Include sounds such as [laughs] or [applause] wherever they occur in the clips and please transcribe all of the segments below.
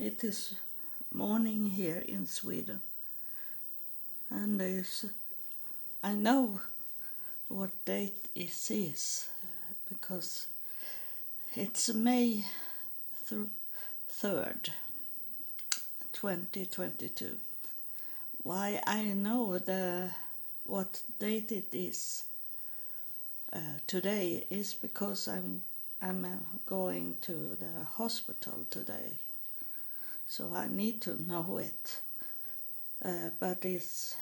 it is morning here in Sweden. And it's, I know what date it is because it's May th- 3rd, 2022. Why I know the what date it is uh, today is because I'm I'm uh, going to the hospital today, so I need to know it. Uh, but it's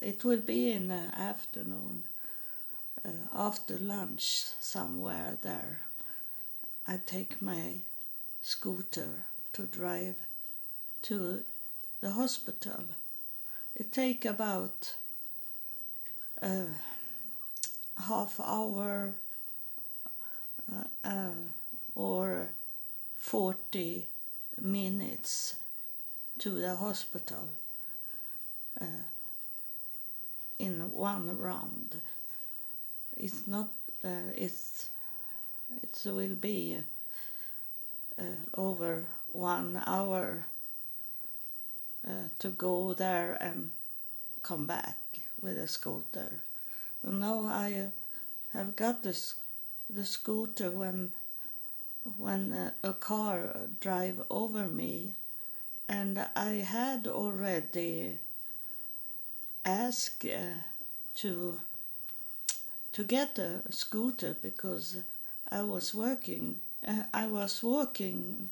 it will be in the afternoon, uh, after lunch somewhere there. I take my scooter to drive to the hospital. It take about uh, half hour uh, uh, or 40 minutes to the hospital uh, in one round. It's not, uh, it's, it will be uh, over one hour uh, to go there and come back with a scooter. You know, I have got this the scooter when when a, car drive over me, and I had already asked uh, to to get a scooter because I was working. Uh, I was walking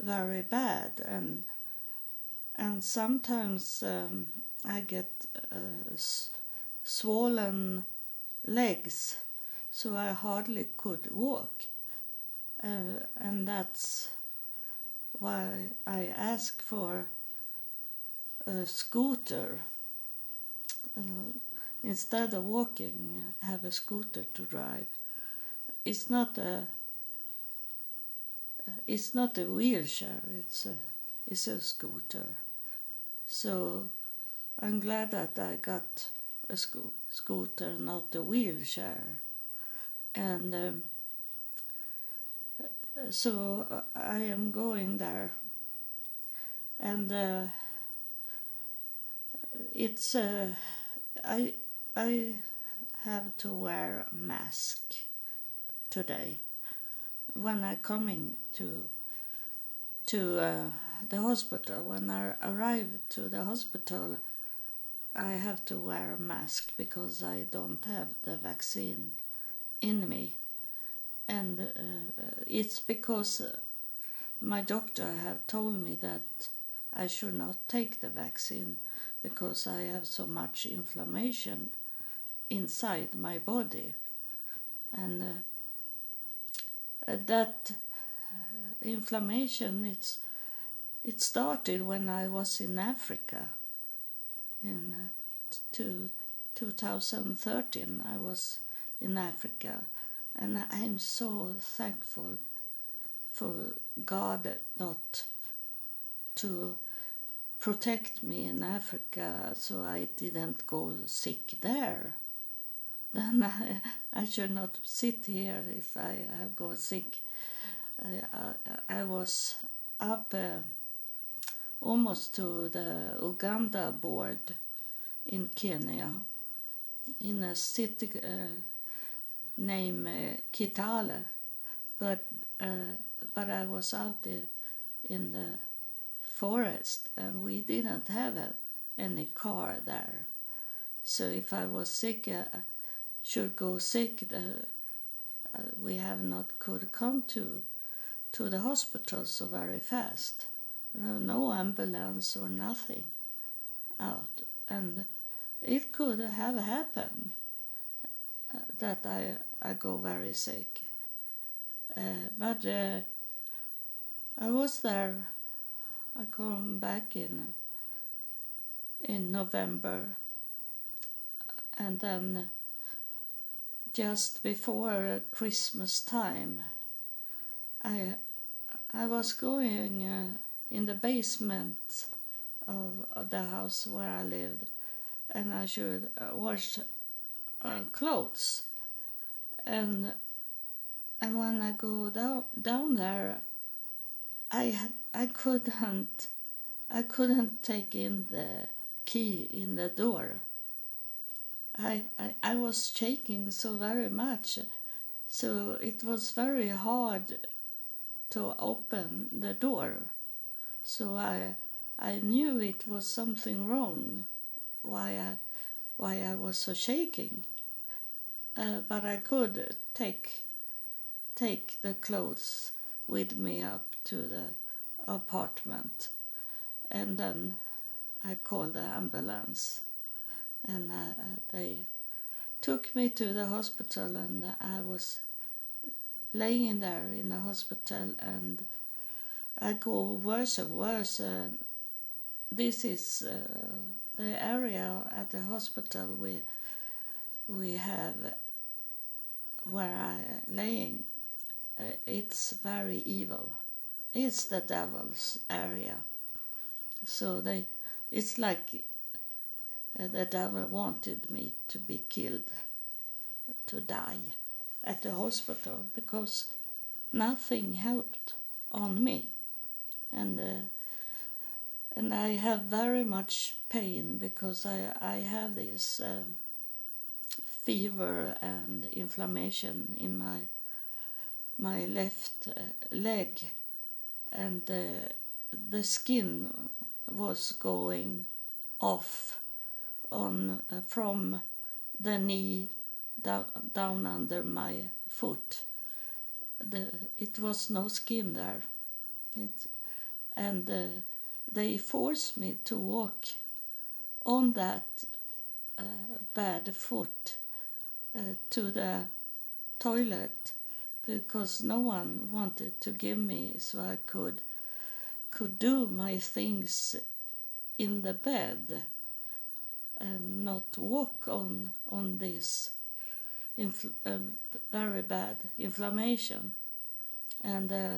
very bad and and sometimes um, I get uh, s- swollen legs, so I hardly could walk, uh, and that's why I ask for a scooter. Uh, instead of walking, have a scooter to drive. It's not a. It's not a wheelchair. It's a. It's a scooter. So I'm glad that I got a sco- scooter, not a wheelchair. And um, so I am going there. And uh, it's uh, I I have to wear a mask today when I coming to to uh, the hospital. When I arrive to the hospital, I have to wear a mask because I don't have the vaccine in me, and uh, it's because uh, my doctor have told me that I should not take the vaccine because I have so much inflammation inside my body, and uh, uh, that uh, inflammation it's it started when I was in Africa in uh, to 2013 I was in Africa and I'm so thankful for God not to protect me in Africa so I didn't go sick there. Then [laughs] I, I should not sit here if I have got sick. I, I, I was up uh, almost to the Uganda board in Kenya, in a city uh, named uh, Kitale, but uh, but I was out in, in the forest and we didn't have a, any car there. So if I was sick, uh, should go sick, uh, we have not could come to to the hospital so very fast. No, no ambulance or nothing out, and it could have happened that I I go very sick. Uh, but uh, I was there. I come back in in November, and then just before Christmas time, I I was going uh, in the basement of, of the house where I lived, and I should uh, wash uh, clothes, and and when I go down down there, I I couldn't I couldn't take in the key in the door. I, I, I was shaking so very much, so it was very hard to open the door. So I I knew it was something wrong, why I why I was so shaking. Uh, but I could take take the clothes with me up to the apartment, and then I called the ambulance, and uh, they took me to the hospital, and I was laying there in the hospital, and I go worse and worse. And this is uh, the area at the hospital we we have where I laying. Uh, it's very evil. It's the devil's area. So they, it's like uh, the devil wanted me to be killed, to die at the hospital because nothing helped on me, and. Uh, and I have very much pain because I, I have this uh, fever and inflammation in my my left uh, leg. And uh, the skin was going off on uh, from the knee down, down under my foot. The, it was no skin there. It, and uh, they forced me to walk on that uh, bad foot to the toilet because no one wanted to give me so I could could do my things in the bed and not walk on on this infl- uh, very bad inflammation. And uh,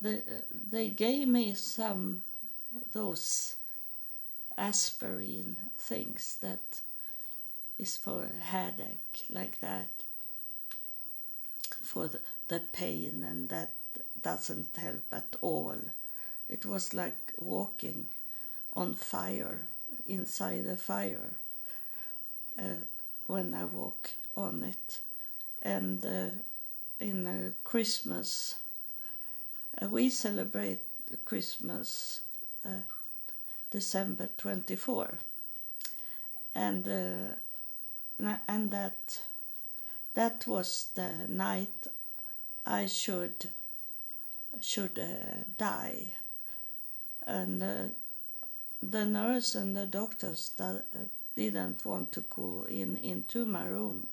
they, they gave me some those aspirin things that is for a headache like that for the, the pain and that doesn't help at all. It was like walking on fire inside the fire uh, when i walk on it. And uh, in uh, christmas uh, we celebrate christmas uh, December 24 and uh, and that that was the night I should should uh, die. And uh, the nurse and the doctors that, uh, didn't want to go in into my room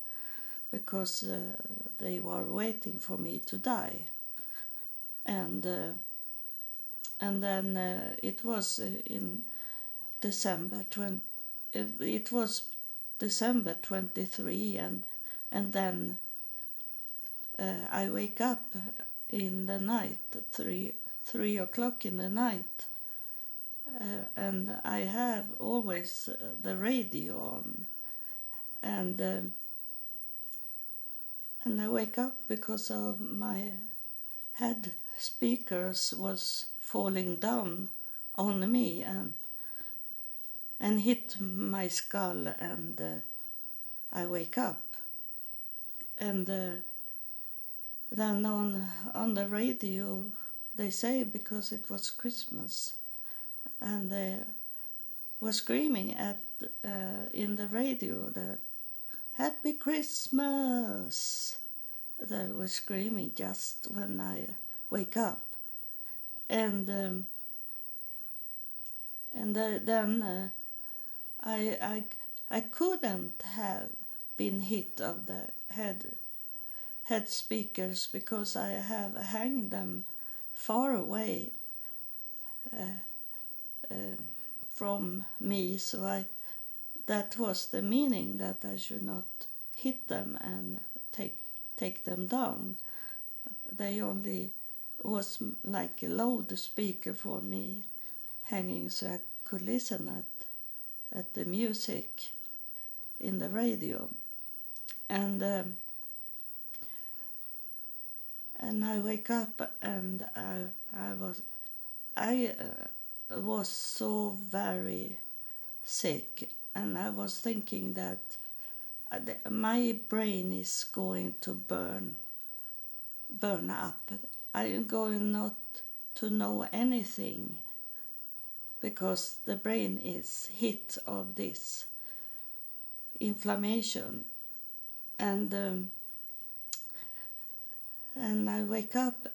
because uh, they were waiting for me to die. And and then uh, it was uh, in December 20 it, it was December 23 and and then uh, I wake up in the night three three o'clock in the night uh, and I have always uh, the radio on. And um, and I wake up because of my head speakers was falling down on me and and hit my skull and uh, I wake up. And uh, then on on the radio they say because it was Christmas and they were screaming at uh, in the radio that Happy Christmas! They were screaming just when I wake up. And um, and uh, then uh, I I I couldn't have been hit of the head head speakers because I have hanged them far away uh, uh, from me. So I that was the meaning that I should not hit them and take take them down. They only was like a loudspeaker for me hanging so I could listen at at the music in the radio. And um, and I wake up and I I was I uh, was so very sick, and I was thinking that uh, my brain is going to burn, burn up. I am going not to know anything because the brain is hit of this inflammation, and um, and I wake up,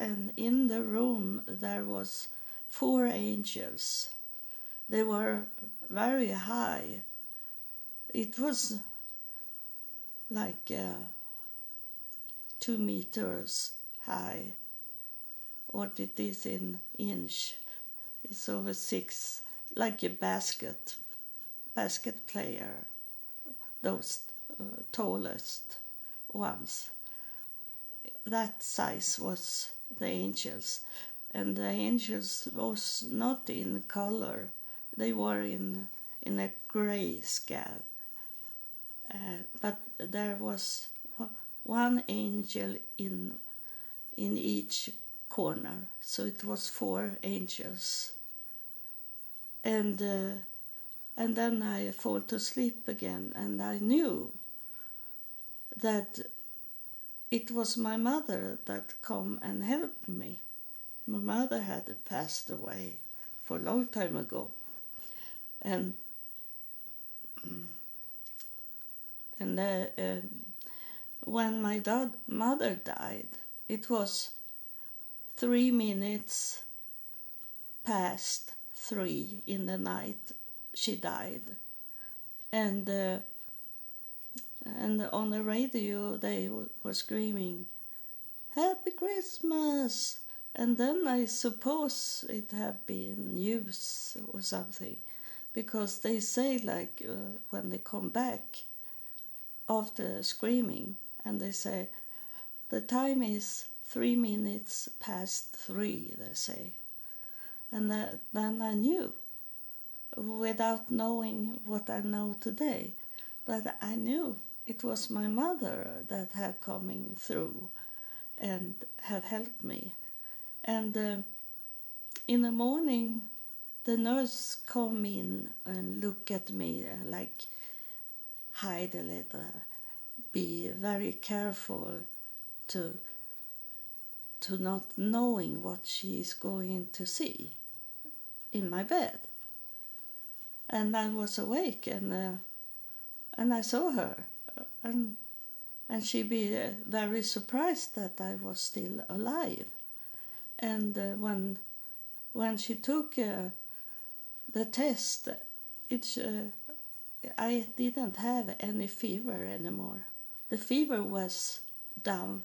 and in the room there was four angels. They were very high. It was like uh, two meters high. What it is in inch is over six, like a basket, basket player. Those uh, tallest ones. That size was the angels, and the angels was not in color. They were in in a gray scale. Uh, but there was one- angel in in each corner, so it was four angels. And uh, and then I fall to sleep again, and I knew that it was my mother that come and helped me. My mother had passed away for a long time ago, and and uh, um, when my dad, mother died, it was three minutes past three in the night. She died, and uh, and on the radio they w- were screaming, "Happy Christmas!" And then I suppose it had been news or something, because they say like uh, when they come back after screaming, and they say, the time is three minutes past three. They say, and that, then I knew, without knowing what I know today, but I knew it was my mother that had coming through, and have helped me. And uh, in the morning the nurse come in and look at me uh, like hide a little. Be very careful to to not knowing what she is going to see in my bed. And i was awake and uh, and i saw her. And and she be uh, very surprised that i was still alive. And uh, when when she took uh, the test, it uh, I didn't have any fever anymore. The fever was down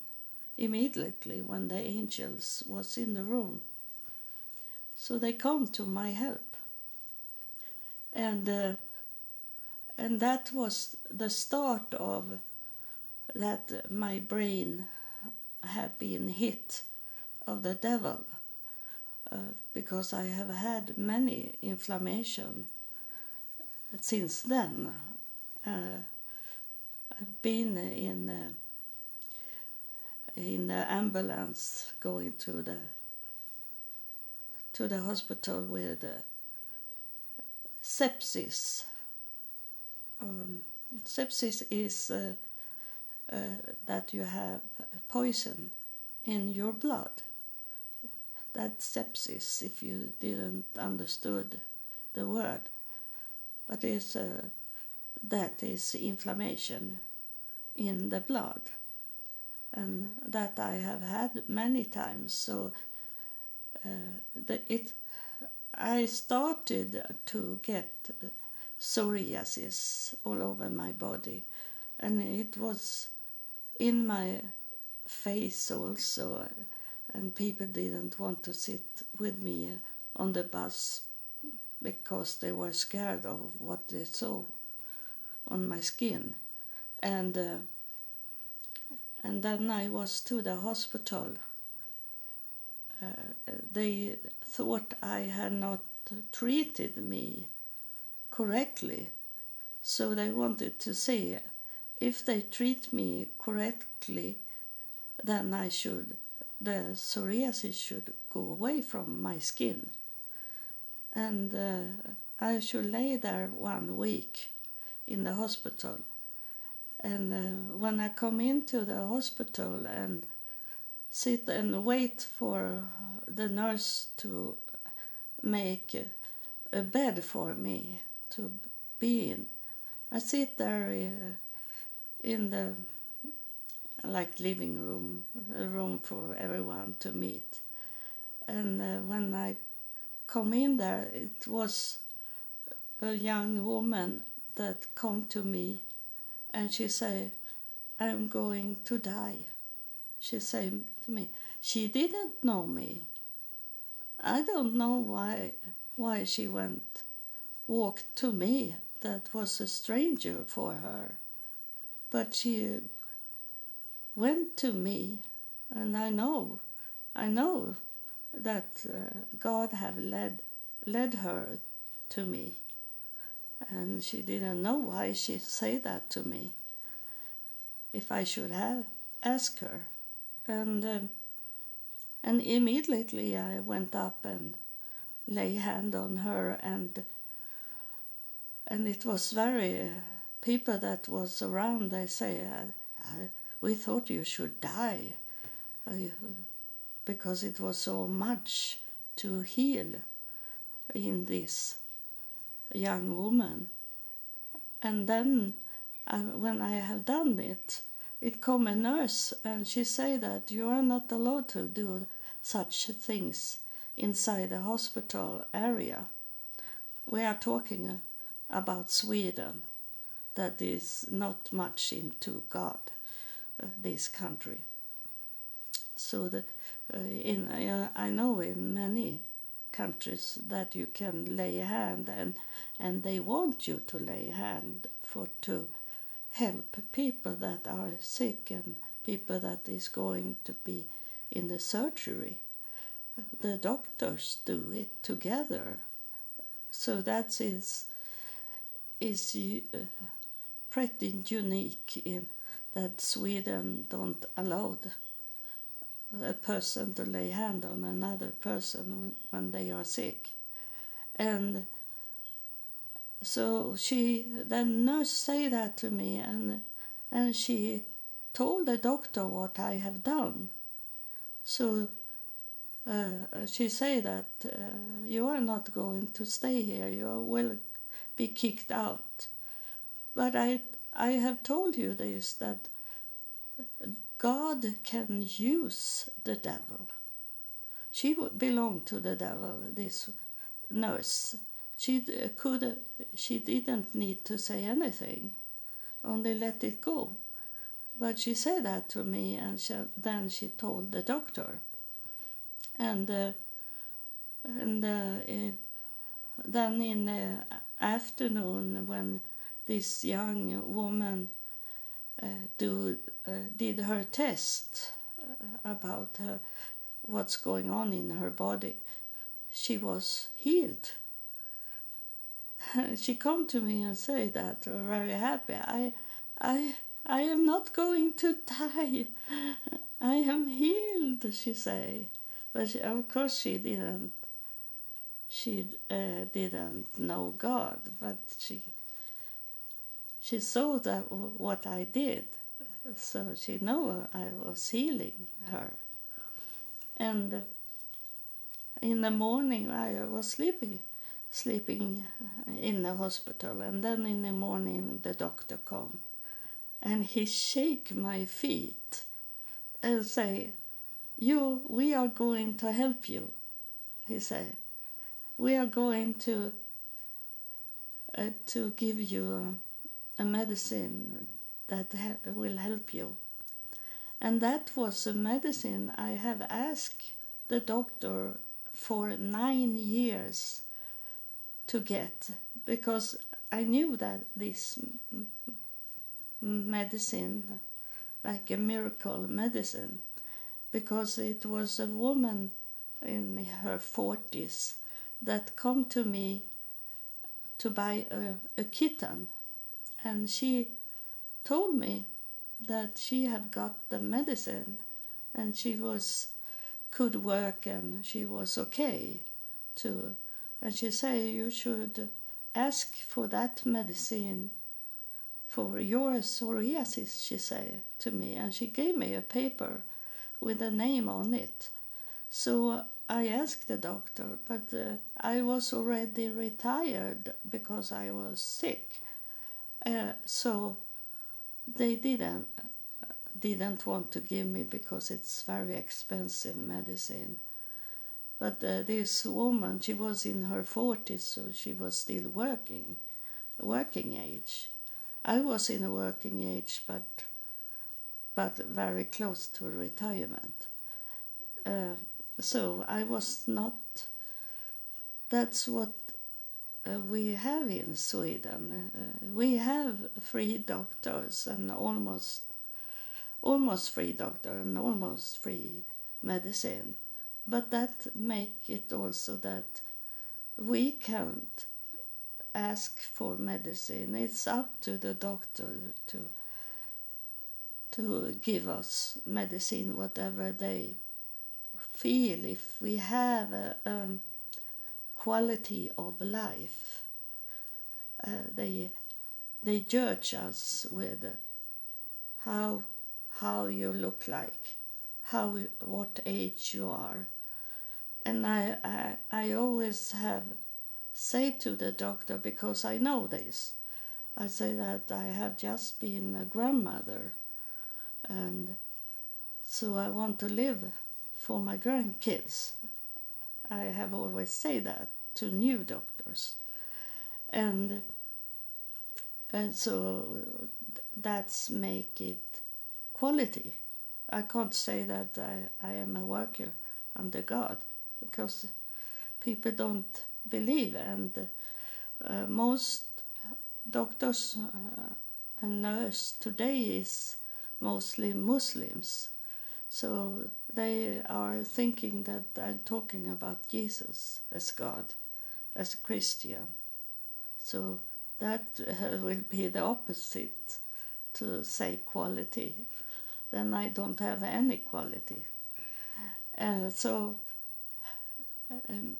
immediately when the angels was in the room. So they come to my help, and uh, and that was the start of that my brain had been hit of the devil uh, because I have had many inflammation since then. Uh, I've been in uh, in the ambulance going to the to the hospital with uh, sepsis. Um, sepsis is uh, uh, that you have poison in your blood. That sepsis if you didn't understood the word. But is uh, that is inflammation in the blood and that I have had many times. So uh, the, it I started to get psoriasis all over my body. And it was in my face also and people didn't want to sit with me on the bus because they were scared of what they saw on my skin. And uh, and then I was to the hospital uh, they thought I had not treated me correctly so they wanted to see if they treat me correctly then I should the psoriasis should go away from my skin. And uh, I should lay there one week in the hospital. And uh, when I come into the hospital and sit and wait for the nurse to make a bed for me to be in, I sit there uh, in the like living room, a room for everyone to meet. And uh, when I come in there, it was a young woman that come to me and she say, I'm going to die. She said to me, she didn't know me. I don't know why why she went walked to me that was a stranger for her. But she went to me and I know I know that uh, God have led led her to me and she didn't know why she said that to me. If I should have asked her. And uh, and immediately I went up and lay hand on her and and it was very uh, people that was around they say uh, we thought you should die uh, because it was so much to heal in this young woman and then uh, when I have done it it come a nurse and she say that you are not allowed to do such things inside the hospital area. We are talking about Sweden, that is not much into God, uh, this country. So the, uh, in uh, I know in many countries that you can lay a hand and and they want you to lay a hand for to help people that are sick and people that is going to be in the surgery. The doctors do it together. So that is is uh, pretty unique in that Sweden don't allow a person to lay hand on another person when they are sick. And so she the nurse say that to me and and she told the doctor what I have done. So uh, she say that uh, you are not going to stay here. You will be kicked out. But I I have told you this that God can use the devil. She belonged to the devil. This nurse she could she didn't need to say anything, only let it go. But she said that to me, and she, then she told the doctor. And uh, and uh, then in the afternoon, when this young woman uh, do did her test uh, about her, what's going on in her body, she was healed [laughs] she come to me and say that very happy. I, I, I am not going to die. [laughs] I am healed, she say. But she, of course she didn't. She uh, didn't know God, but she she saw that what I did, so she know I was healing her. And in the morning I was sleeping sleeping in the hospital and then in the morning the doctor come and he shake my feet and say you we are going to help you he said we are going to uh, to give you a medicine that will help you. And that was a medicine i have asked the doctor for nine years to get because I knew that this medicine, like a miracle medicine, because it was a woman in her 40s that come to me to buy a, a kitten. And she told me that she had got the medicine and she was could work and she was okay to and she said you should ask for that medicine for your psoriasis she said to me and she gave me a paper with a name on it. So i asked the doctor but uh, i was already retired because i was sick. Uh, so they didn't didn't want to give me because it's very expensive medicine. But uh, this woman, she was in her 40s, so she was still working, working age. I was in a working age, but but very close to retirement. Uh, so I was not. That's what we have in Sweden. Uh, we have free doctors and almost almost free doctor and almost free medicine. But that make it also that we can't ask for medicine. It's up to the doctor to to give us medicine, whatever they feel. If we have a, um, quality of life, uh, they they judge us with how how you look like, how what age you are. And I, I, I always have say to the doctor because I know this. I say that I have just been a grandmother and so I want to live for my grandkids. I have always say that to new doctors. And and so that's make it quality. I can't say that I, I am a worker under God because people don't believe, and uh, most doctors uh, and nurses today is mostly Muslims. So they are thinking that I'm talking about Jesus as God, as a Christian. So that [laughs] will be the opposite to say quality then I don't have any quality. Uh, so um,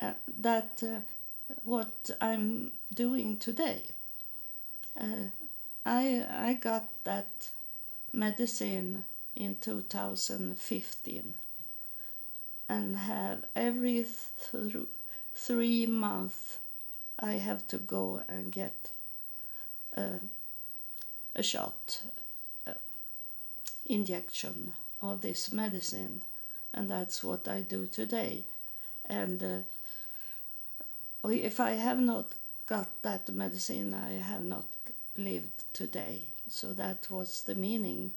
uh, that uh, what I'm doing today. Uh, I I got that medicine in 2015 and have every th- three months I have to go and get uh, a shot injection of this medicine, and that's what I do today. And uh, if I have not got that medicine, I have not lived today. So that was the meaning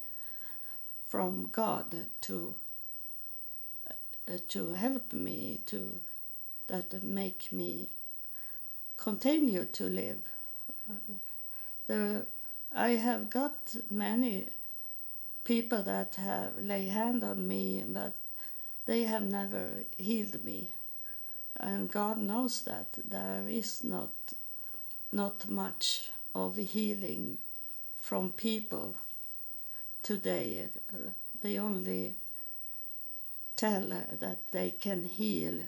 from God to uh, to help me to that make me continue to live. There, I have got many people that have lay hand on me, but they have never healed me. And God knows that there is not not much of healing from people today. They only tell that they can heal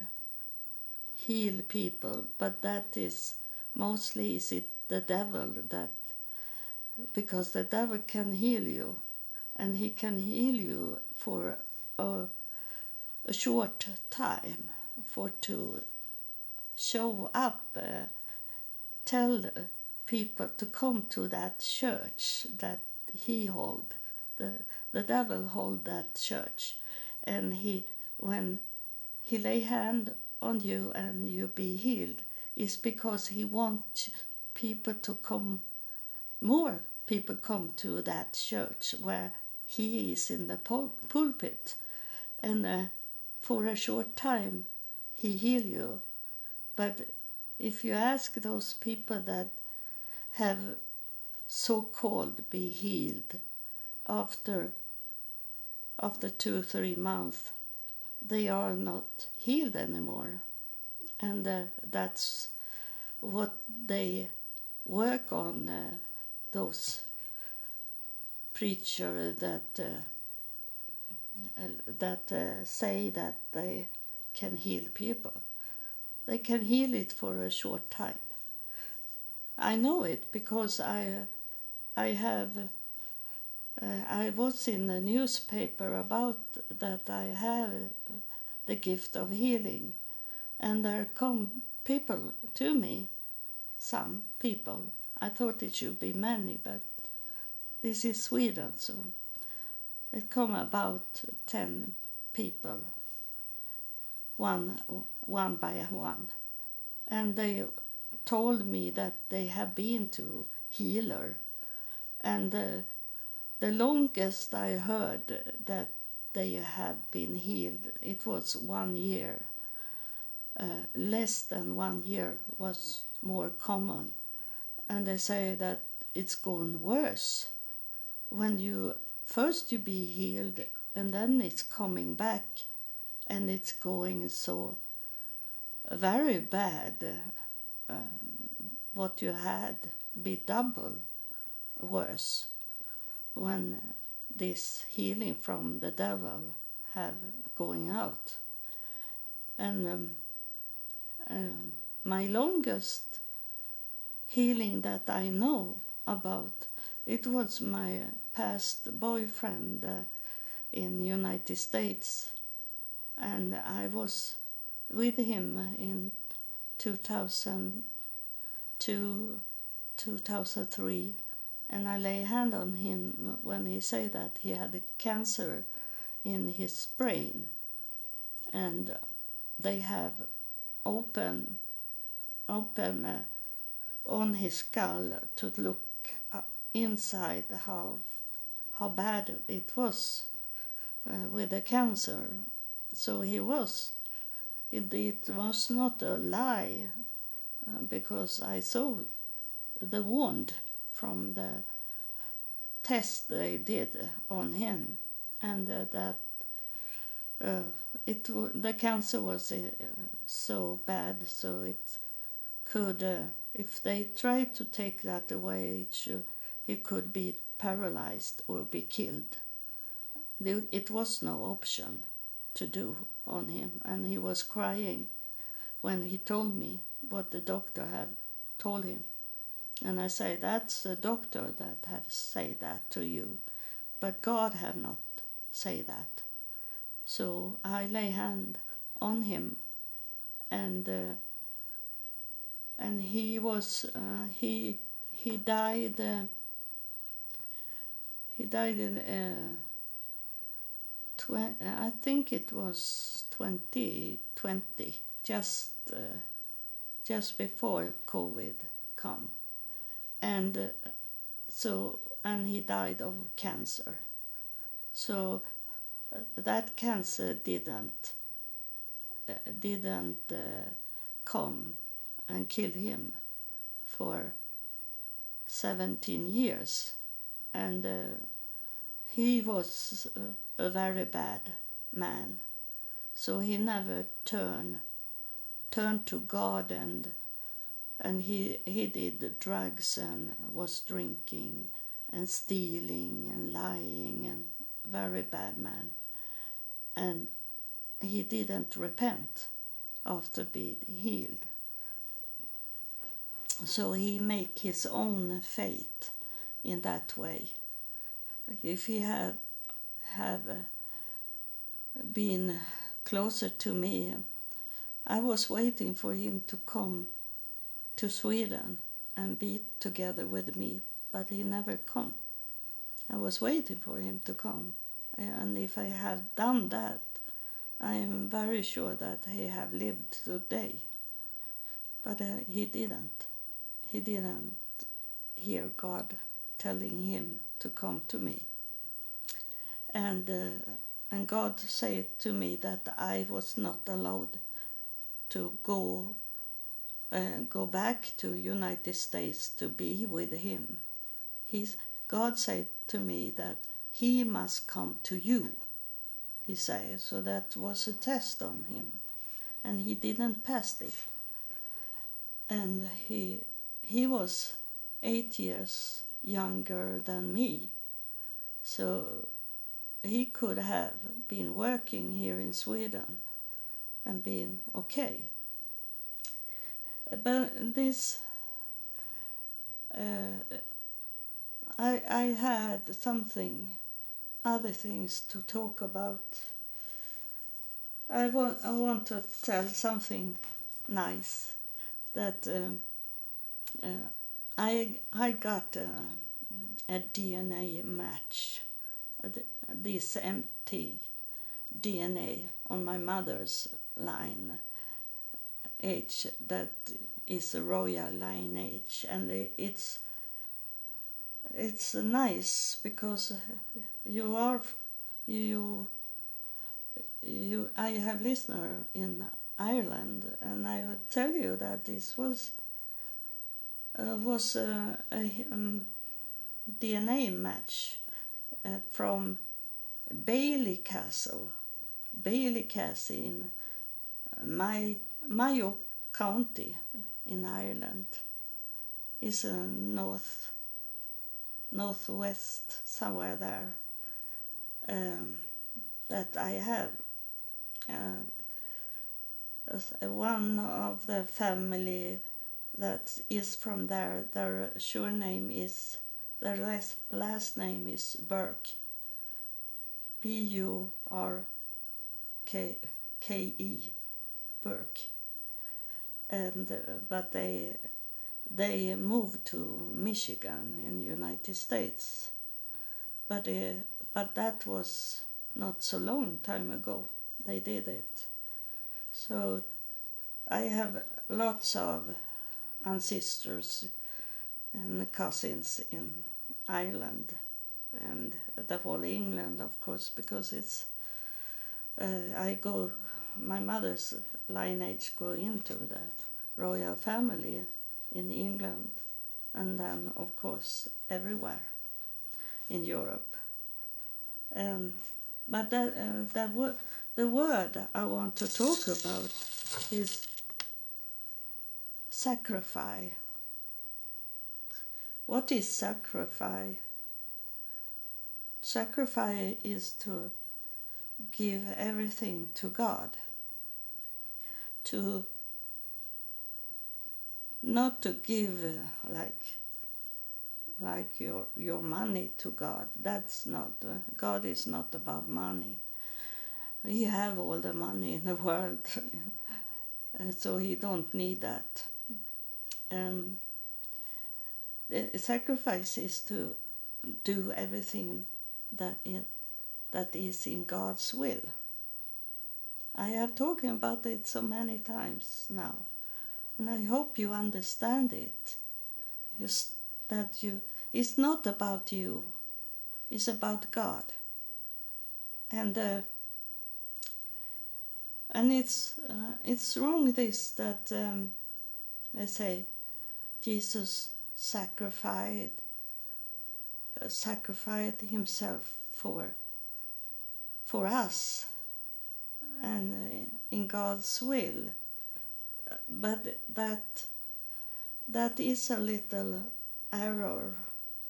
heal people, but that is mostly is it the devil that because the devil can heal you and he can heal you for a, a short time for to show up uh, tell people to come to that church that he hold the the devil hold that church. And he when he lay hand on you and you be healed. Is because he want people to come more people come to that church where he is in the pul- pulpit. And uh, for a short time he heal you. But if you ask those people that have so called be healed after after two three months they are not healed anymore and uh, that's what they work on uh, those preachers that uh, uh, that uh, say that they can heal people. They can heal it for a short time. I know it because I I have I was in the newspaper about that I have the gift of healing, and there come people to me, some people. I thought it should be many, but this is Sweden, so it come about ten people, one one by one, and they told me that they have been to healer, and uh, the longest I heard that they have been healed, it was one year. Uh, less than one year was more common. And they say that it's gone worse. When you first you be healed and then it's coming back and it's going so very bad. Um, what you had be double worse when this healing from the devil have going out. And um, um, my longest healing that I know about it was my past boyfriend uh, in United States, and I was with him in 2002, 2003 and I lay hand on him when he said that he had a cancer in his brain, and they have open, open uh, on his skull to look inside how how bad it was uh, with the cancer. So he was. It, it was not a lie uh, because I saw the wound from the test they did on him, and uh, that uh, it the cancer was uh, so bad, so it could, uh, if they tried to take that away, it should, he could be paralyzed or be killed. It was no option to do on him, and he was crying when he told me what the doctor had told him. And I say, that's the doctor that have say that to you, but God have not say that. So I lay hand on him, and uh, and he was uh, he he died. Uh, he died in uh, tw- I think it was twenty twenty, just uh, just before COVID come and uh, so and he died of cancer. So uh, that cancer didn't uh, didn't come and kill him for 17 years. And he was a very bad man. So he never turned turned to God and and he he did drugs and was drinking and stealing and lying and very bad man. And he didn't repent after being healed. So he make his own fate in that way. If he had have uh, been closer to me i was waiting for him to come to Sweden and be together with me, but he never come. I was waiting for him to come, and if I had done that, I am very sure that he have lived today. But uh, he didn't. He didn't hear God telling him to come to me. And uh, and God said to me that I was not allowed to go uh, go back to United States to be with him. He's, God said to me that he must come to you, he said. So that was a test on him. And he didn't pass it. And he, he was eight years younger than me. So he could have been working here in Sweden and been okay. But this, uh, I I had something, other things to talk about. I want I want to tell something nice that um, uh, I I got a, a DNA match, uh, this empty DNA on my mother's line age that is a royal lineage and it's it's nice because you are you you I have listener in Ireland and I would tell you that this was uh, was a um, DNA match uh, from Ballycastle Bailey Castle in my Mayo County in Ireland is a north northwest somewhere there um, that I have. Uh, one of the family that is from there, their sure name is their last, last name is Burke. B U R K K E Burke and uh, but they they moved to Michigan in United States. But uh, but that was not so long time ago. They did it. So I have lots of ancestors and cousins in Ireland and the whole England of course because it's uh, I go my mother's lineage go into the royal family in England and then of course everywhere in Europe. Um, but that, uh, that wo- the word I want to talk about is sacrifice. What is sacrifice? Sacrifice is to give everything to God to not to give uh, like like your your money to God. That's not uh, God is not about money. He have all the money in the [laughs] world, uh, so he don't need that. Um, the sacrifice is to do everything that it, that is in God's will. I have talking about it so many times now, and I hope you understand it. Just that you, it's not about you, it's about God. And uh, and it's uh, it's wrong this that um, I say Jesus sacrificed uh, sacrificed himself for for us and uh, in God's will. But that that is a little error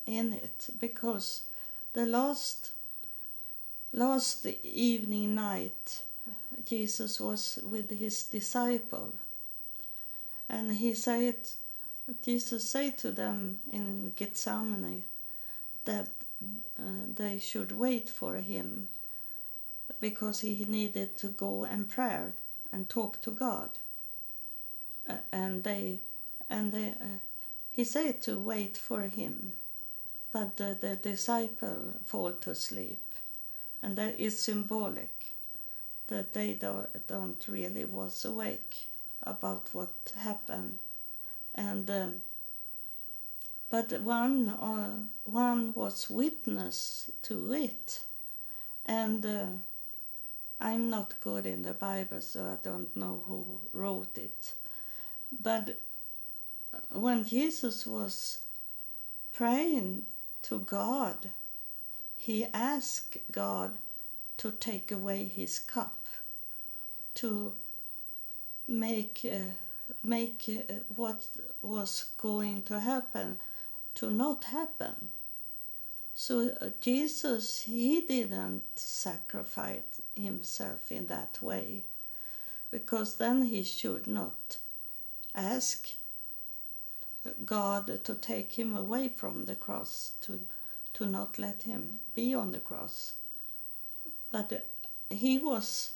in it because the last last evening night Jesus was with his disciple and he said Jesus said to them in Gethsemane that uh, they should wait for him because he needed to go and pray and talk to God. Uh, and they, and they, uh, he said to wait for him, but the, the disciple fall to sleep, and that is symbolic that they don't, don't really was awake about what happened, and. Um, but one uh, one was witness to it, and uh, I'm not good in the Bible, so I don't know who wrote it. But when Jesus was praying to God, he asked God to take away his cup, to make uh, make uh, what was going to happen to not happen. So uh, Jesus, he didn't sacrifice himself in that way because then he should not ask God to take him away from the cross, to, to not let him be on the cross. But he was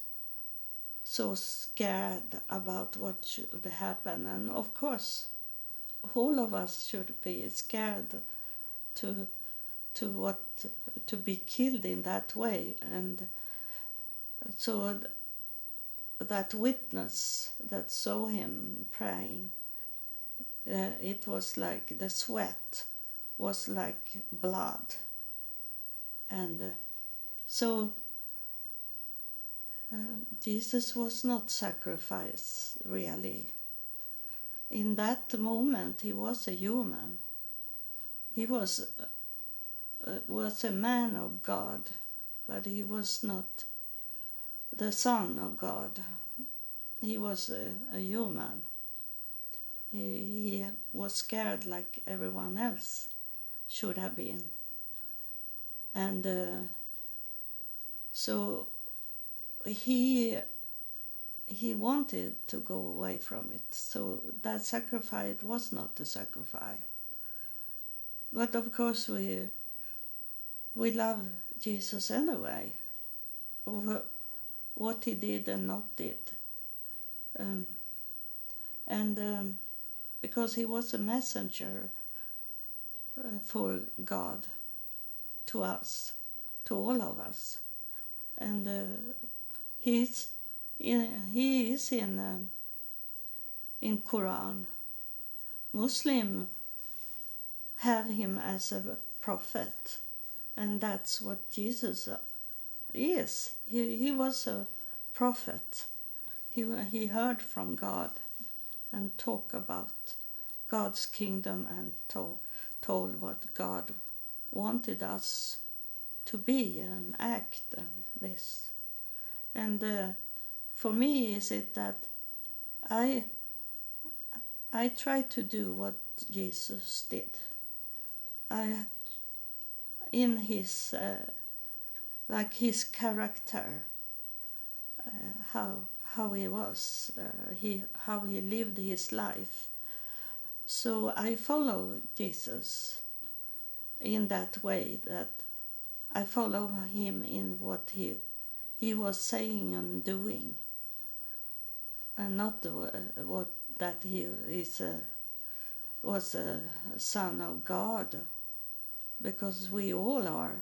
so scared about what should happen, and of course, all of us should be scared to to what to be killed in that way and so that witness that saw him praying uh, it was like the sweat was like blood. And uh, so uh, jesus was not sacrifice really. In that moment he was a human. He was uh, was a man of God, but he was not the son of God. He was a, a human. He, he was scared like everyone else should have been. And uh, so he he wanted to go away from it. So that sacrifice was not a sacrifice. But of course we we love Jesus anyway, what he did and not did. Um, and um, because he was a messenger uh, for God to us, to all of us. And uh, he's in, he is in uh, in Quran. Muslim have him as a prophet and that's what Jesus is. He, he was a prophet. He, he heard from God and talked about God's kingdom and told, told what God wanted us to be and act and this. And uh, for me, is it that I I try to do what Jesus did. I in his uh, like his character, uh, how how he was, uh, he how he lived his life. So I follow Jesus in that way that I follow him in what he he was saying and doing, and not uh, what that he is a, was a son of God because we all are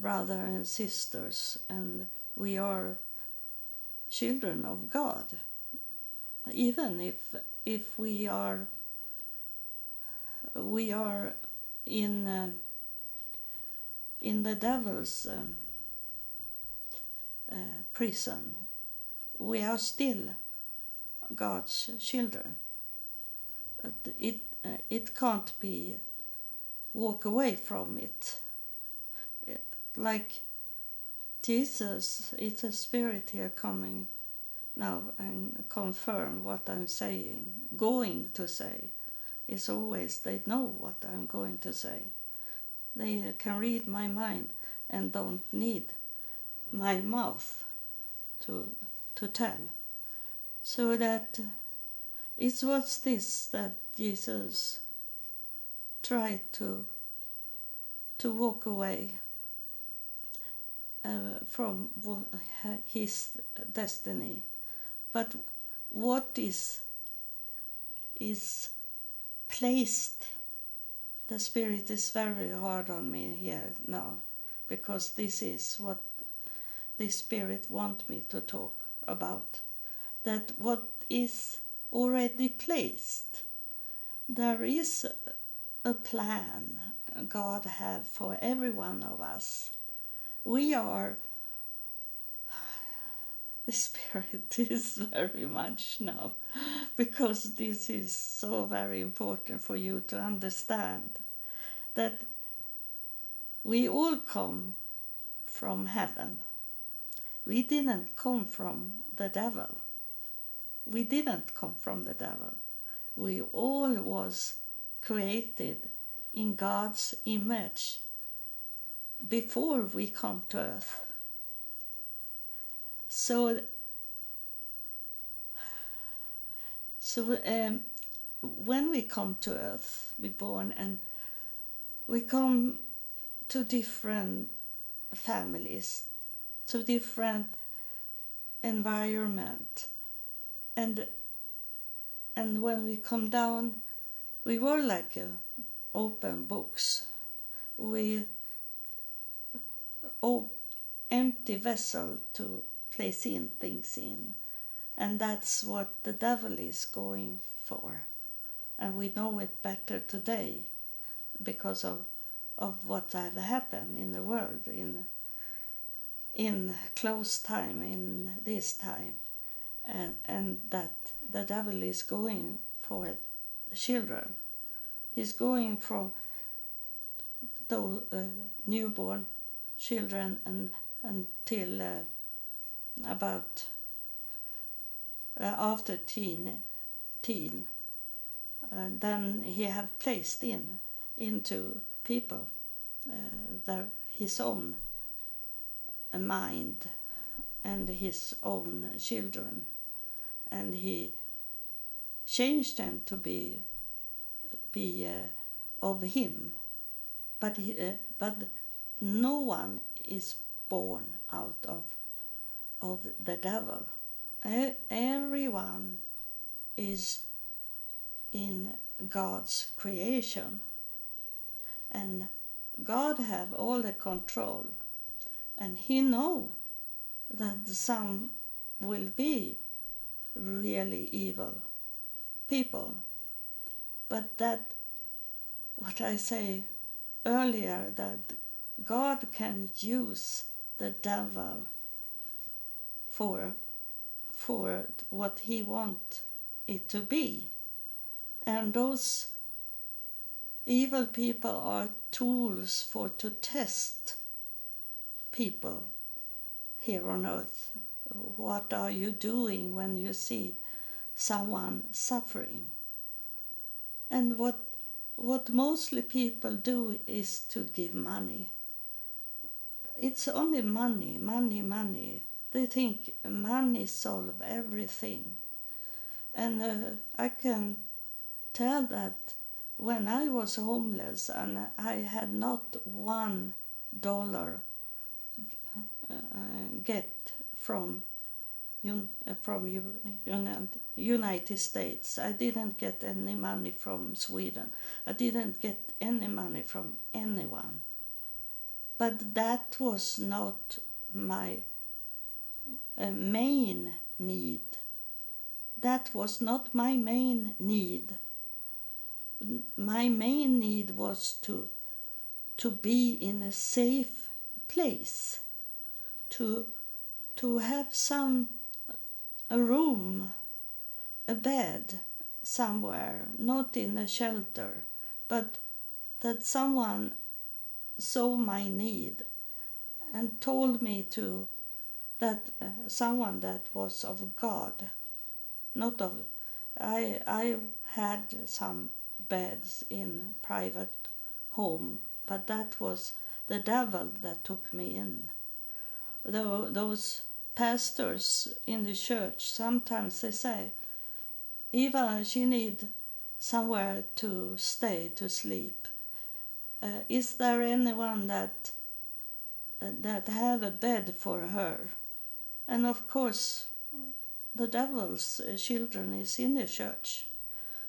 brother and sisters and we are children of God even if if we are we are in uh, in the devil's um, uh, prison we are still God's children it uh, it can't be walk away from it. Like Jesus, it's a spirit here coming now and confirm what I'm saying, going to say. Is always they know what I'm going to say. They can read my mind and don't need my mouth to to tell. So that it was this that Jesus tried to to walk away uh, from his destiny but what is is placed the spirit is very hard on me here now because this is what the spirit want me to talk about that what is already placed there is a plan God have for every one of us. We are [sighs] the spirit [laughs] is very much now because this is so very important for you to understand that we all come from heaven. We didn't come from the devil. We didn't come from the devil. We all was created in God's image before we come to earth. So, so um, when we come to earth, we born and we come to different families, to different environment, and and when we come down, we were like uh, open books. We oh, empty vessel to place in things in, and that's what the devil is going for, and we know it better today because of of what have happened in the world in in close time in this time. And and that the devil is going for the children. He's going for the uh, newborn children and until uh, about uh, after teen teen and then he have placed in into people uh, their his own mind and his own children. And he changed them to be be uh, of him. But he, uh, but no one is born out of of the devil. Everyone is in God's creation. And God have all the control. And he know that some will be really evil people. But that what I say earlier that God can use the devil for for what he want it to be. And those evil people are tools for to test people here on earth. What are you doing when you see someone suffering? And what what mostly people do is to give money it's only money money money they think money solve everything and uh, i can tell that when I was homeless and I had not one dollar uh, get from from United States. I didn't get any money from Sweden. I didn't get any money from anyone. But that was not my uh, main need. That was not my main need my main need was to to be in a safe place to to have some a room a bed somewhere not in a shelter but that someone saw my need and told me to that uh, someone that was of God not of I I had some beds in private home, but that was the devil that took me in. Though those pastors in the church sometimes they say, Eva, she need somewhere to stay to sleep. Uh, is there anyone that uh, that have a bed for her? And of course, the devil's children is in the church.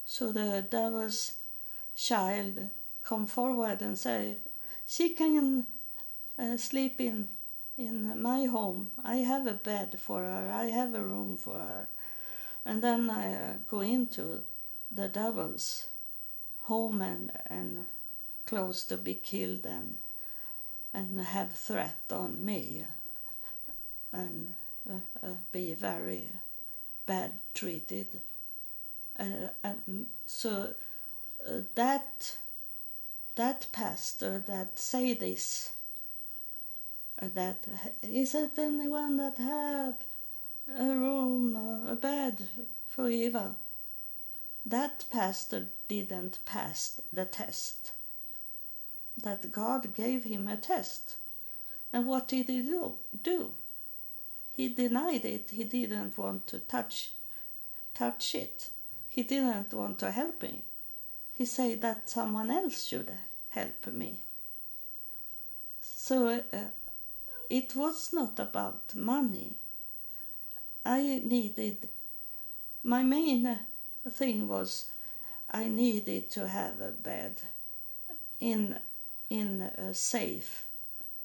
So the devil's child come forward and say, she can uh, sleep in in my home. I have a bed for her. I have a room for her. And then I uh, go into the devil's home and, and close to be killed and and have threat on me and uh, uh, be very bad treated. Uh, and so uh, that that pastor that say this that is it anyone that have a room a bed for Eva? That pastor didn't pass the test that God gave him a test And what did he do? do? He denied it. He didn't want to touch touch it. He didn't want to help me. He said that someone else should help me. So uh, it was not about money. I needed, my main thing was I needed to have a bed in, in a safe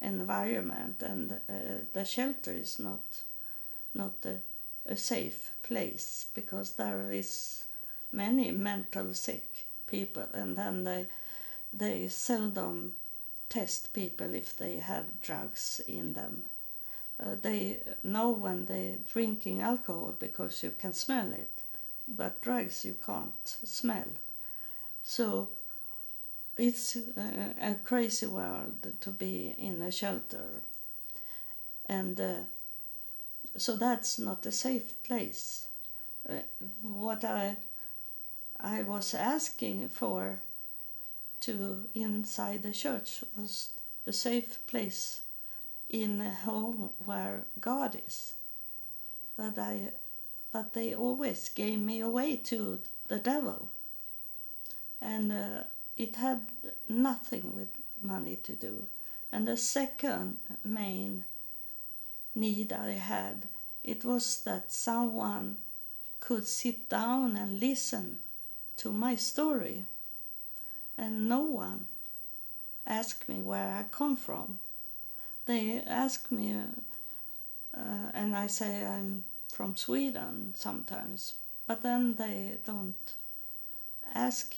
environment and uh, the shelter is not, not a, a safe place because there is many mental sick people and then they they seldom test people if they have drugs in them. Uh, they know when they're drinking alcohol because you can smell it, but drugs you can't smell. So it's a, a crazy world to be in a shelter. And uh, so that's not a safe place. Uh, what I I was asking for to inside the church was a safe place in a home where God is. But I but they always gave me away to the devil. And uh, it had nothing with money to do. And the second main need I had, it was that someone could sit down and listen to my story and no one asked me where I come from. They ask me, uh, and I say I'm from Sweden sometimes, but then they don't ask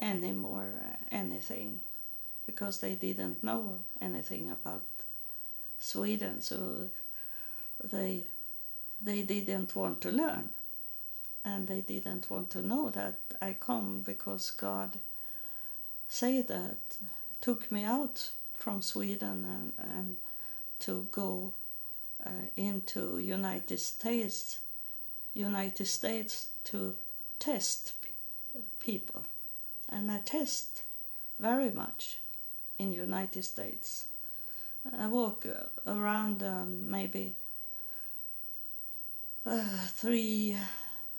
anymore anything because they didn't know anything about Sweden, so they they didn't want to learn, and they didn't want to know that I come because God say that took me out from Sweden and, and to go uh, into United States United States to test people and I test very much in United States I walk around um, maybe uh, three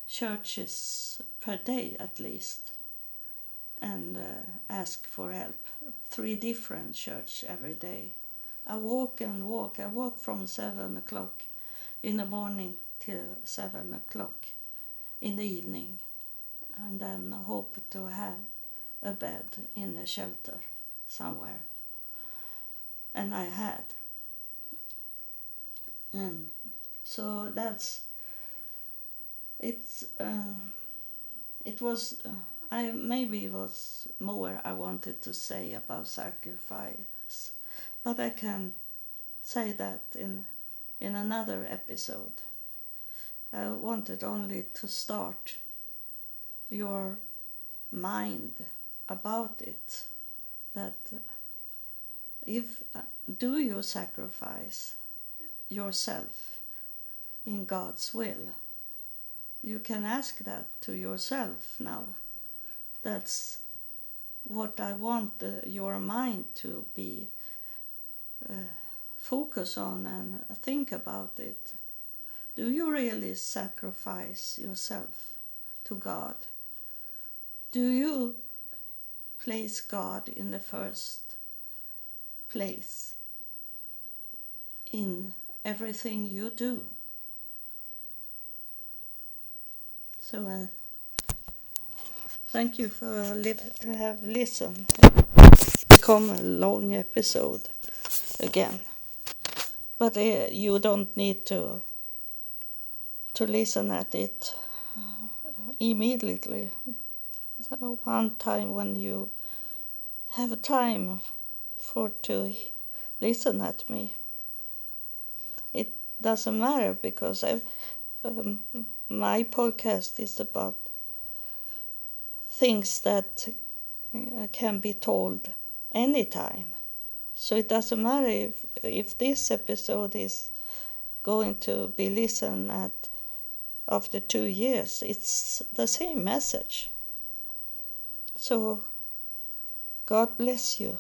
churches per day at least and uh, ask for help. Three different church every day. I walk and walk. I walk from seven o'clock in the morning till seven o'clock in the evening, and then hope to have a bed in a shelter somewhere. And I had. And so that's it's uh, it was. Uh, I maybe was more I wanted to say about sacrifice, but I can say that in in another episode. I wanted only to start your mind about it that if do you sacrifice yourself in God's will you can ask that to yourself now that's what I want uh, your mind to be uh, focus on and think about it. Do you really sacrifice yourself to God? Do you place God in the first place in everything you do? So, uh, Thank you for live, have listened. Become a long episode again, but uh, you don't need to to listen at it uh, immediately. So one time when you have time for to listen at me, it doesn't matter because I, um, my podcast is about things that uh, can be told anytime. So it doesn't matter if, if this episode is going to be listened at after two years, it's the same message. So God bless you.